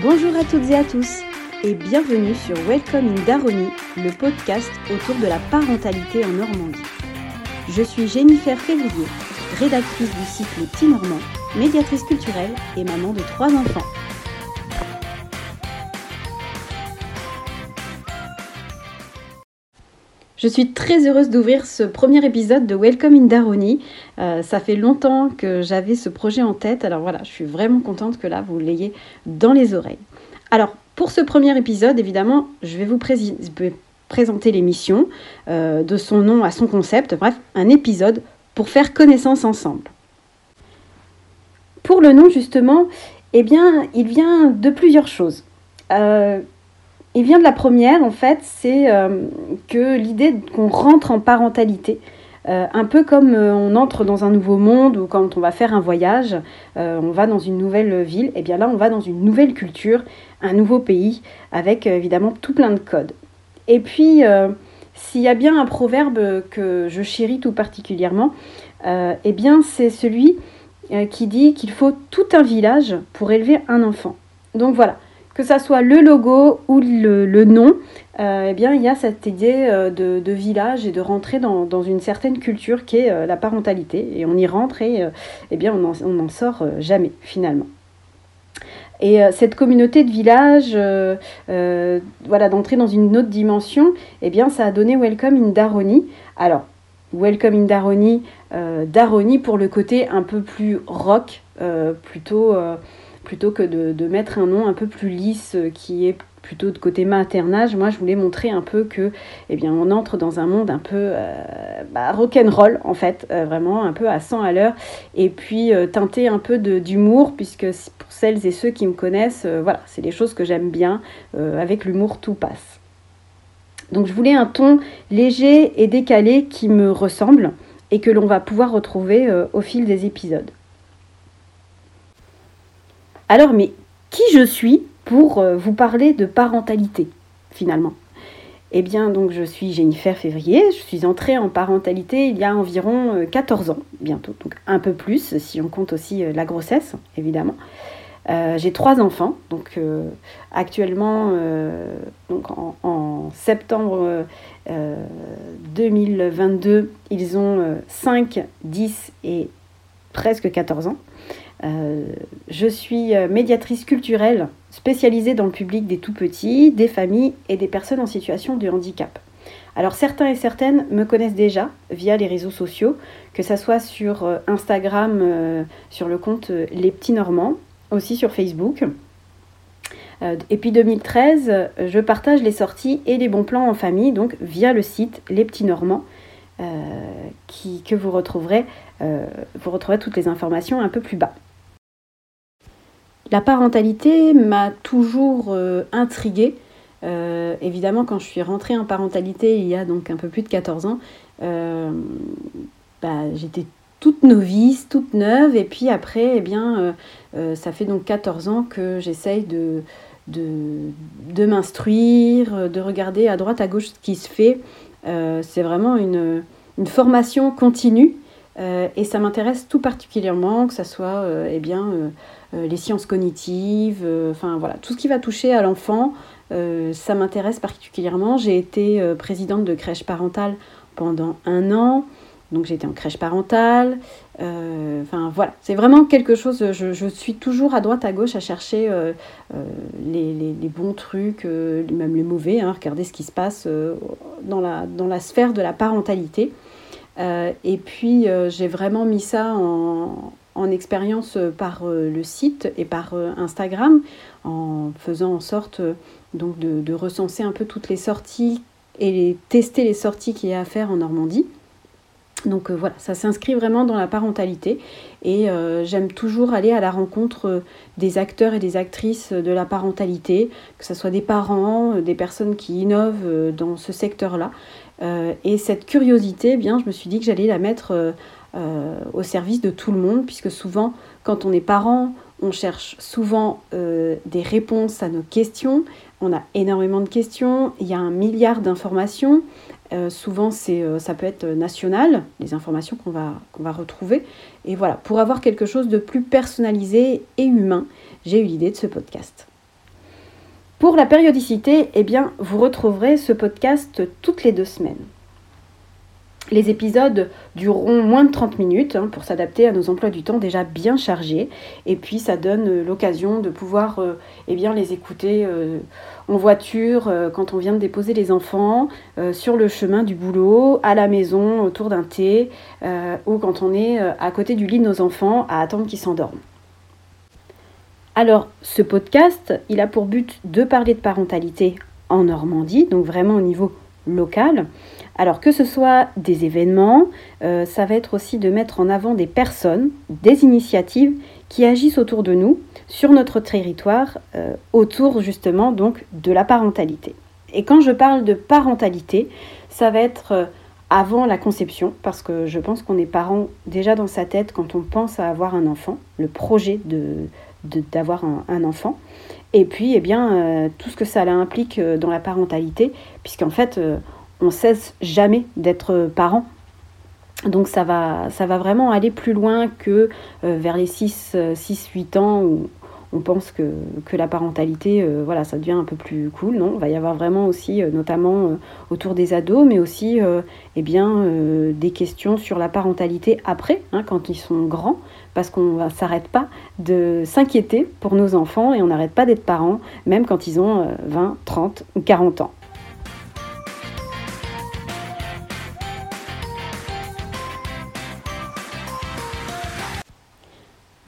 Bonjour à toutes et à tous et bienvenue sur Welcome in Daroni, le podcast autour de la parentalité en Normandie. Je suis Jennifer Février, rédactrice du site Le Petit Normand, médiatrice culturelle et maman de trois enfants. Je suis très heureuse d'ouvrir ce premier épisode de Welcome in Daroni. Euh, ça fait longtemps que j'avais ce projet en tête, alors voilà, je suis vraiment contente que là vous l'ayez dans les oreilles. Alors, pour ce premier épisode, évidemment, je vais vous présenter l'émission, euh, de son nom à son concept, bref, un épisode pour faire connaissance ensemble. Pour le nom, justement, eh bien, il vient de plusieurs choses. Euh, il vient de la première, en fait, c'est euh, que l'idée qu'on rentre en parentalité, euh, un peu comme euh, on entre dans un nouveau monde ou quand on va faire un voyage, on va dans une nouvelle ville, et eh bien là on va dans une nouvelle culture, un nouveau pays, avec évidemment tout plein de codes. Et puis, s'il y a bien un proverbe que je chéris tout particulièrement, eh bien c'est celui qui dit qu'il faut tout un village pour élever un enfant. Donc voilà, que ça soit le logo ou le, nom, euh, eh bien, il y a cette idée euh, de, village et de rentrer dans, une certaine culture qui est euh, la parentalité. Et on y rentre et eh bien, on n'en sort jamais finalement. Et cette communauté de village, voilà, d'entrer dans une autre dimension, eh bien, ça a donné Welcome in Daroni. Alors, Welcome in Daroni, Daroni pour le côté un peu plus rock, plutôt plutôt que de, mettre un nom un peu plus lisse euh, qui est plutôt de côté maternage, moi je voulais montrer un peu que eh bien, on entre dans un monde un peu euh, bah, rock'n'roll en fait, euh, vraiment un peu à 100 à l'heure, et puis teinter un peu d'humour, puisque pour celles et ceux qui me connaissent, voilà, c'est des choses que j'aime bien, avec l'humour tout passe. Donc je voulais un ton léger et décalé qui me ressemble et que l'on va pouvoir retrouver au fil des épisodes. Alors, mais qui je suis pour euh, vous parler de parentalité, finalement? Eh bien, donc, je suis Jennifer Février, je suis entrée en parentalité il y a environ 14 euh, ans, bientôt, donc un peu plus, si on compte aussi euh, la grossesse, évidemment. j'ai trois enfants, donc actuellement, donc en, en septembre 2022, ils ont 5, 10 et presque 14 ans. Euh, je suis euh, médiatrice culturelle spécialisée dans le public des tout-petits, des familles et des personnes en situation de handicap. Alors certains et certaines me connaissent déjà via les réseaux sociaux, que ce soit sur euh, Instagram, sur le compte Les Petits Normands, aussi sur Facebook. Et puis 2013, je partage les sorties et les bons plans en famille, donc via le site Les Petits Normands, que vous retrouverez, vous retrouverez toutes les informations un peu plus bas. La parentalité m'a toujours euh, intriguée. Euh, évidemment, quand je suis rentrée en parentalité il y a donc un peu plus de 14 ans, euh, bah, j'étais toute novice, toute neuve. Et puis après, eh bien, ça fait donc 14 ans que j'essaye de, m'instruire, de regarder à droite, à gauche ce qui se fait. C'est vraiment une, formation continue. Et ça m'intéresse tout particulièrement, que ce soit eh bien, euh, les sciences cognitives, euh, enfin voilà, tout ce qui va toucher à l'enfant, euh, ça m'intéresse particulièrement. J'ai été présidente de crèche parentale pendant un an. Donc j'étais en crèche parentale. voilà, c'est vraiment quelque chose, je, suis toujours à droite, à gauche à chercher les, bons trucs, même les mauvais, hein, regarder ce qui se passe dans la sphère de la parentalité. Et puis j'ai vraiment mis ça en, en expérience euh, par euh, le site et par euh, Instagram, en faisant en sorte donc de, recenser un peu toutes les sorties et tester les sorties qu'il y a à faire en Normandie. Donc voilà, ça s'inscrit vraiment dans la parentalité et j'aime toujours aller à la rencontre des acteurs et des actrices de la parentalité, que ce soit des parents, des personnes qui innovent dans ce secteur-là. Et cette curiosité, eh bien, je me suis dit que j'allais la mettre euh, au service de tout le monde, puisque souvent, quand on est parent, on cherche souvent euh, des réponses à nos questions. On a énormément de questions, il y a un milliard d'informations. Euh, souvent, ça peut être national, les informations qu'on va, qu'on va retrouver. Et voilà, pour avoir quelque chose de plus personnalisé et humain, j'ai eu l'idée de ce podcast. Pour la périodicité, eh bien, vous retrouverez ce podcast toutes les deux semaines. Les épisodes dureront moins de 30 minutes hein, pour s'adapter à nos emplois du temps déjà bien chargés. Et puis ça donne l'occasion de pouvoir euh, eh bien, les écouter euh, en voiture euh, quand on vient de déposer les enfants, sur le chemin du boulot, à la maison, autour d'un thé, ou quand on est à côté du lit de nos enfants à attendre qu'ils s'endorment. Alors, ce podcast, il a pour but de parler de parentalité en Normandie, donc vraiment au niveau local. Alors que ce soit des événements, euh, ça va être aussi de mettre en avant des personnes, des initiatives qui agissent autour de nous, sur notre territoire, euh, autour justement donc de la parentalité. Et quand je parle de parentalité, ça va être euh, avant la conception, parce que je pense qu'on est parent déjà dans sa tête quand on pense à avoir un enfant, le projet de, d'avoir un, enfant. Et puis, eh bien, euh, tout ce que ça implique euh, dans la parentalité, puisqu'en fait, euh, on cesse jamais d'être parent. Donc ça va, ça va vraiment aller plus loin que vers les 6-8 ans où, on pense que, la parentalité, euh, voilà, ça devient un peu plus cool. Non, il va y avoir vraiment aussi, euh, notamment euh, autour des ados, mais aussi eh bien, des questions sur la parentalité après, hein, quand ils sont grands, parce qu'on ne s'arrête pas de s'inquiéter pour nos enfants et on n'arrête pas d'être parents, même quand ils ont 20, 30 ou 40 ans.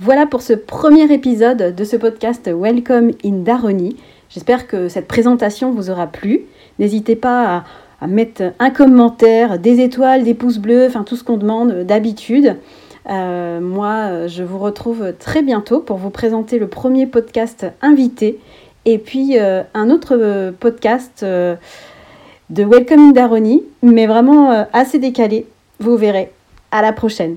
Voilà pour ce premier épisode de ce podcast Welcome in Daroni. J'espère que cette présentation vous aura plu. N'hésitez pas à, mettre un commentaire, des étoiles, des pouces bleus, enfin tout ce qu'on demande d'habitude. Euh, moi, je vous retrouve très bientôt pour vous présenter le premier podcast invité et puis euh, un autre podcast euh, de Welcome in Daroni, mais vraiment assez décalé. Vous verrez. À la prochaine.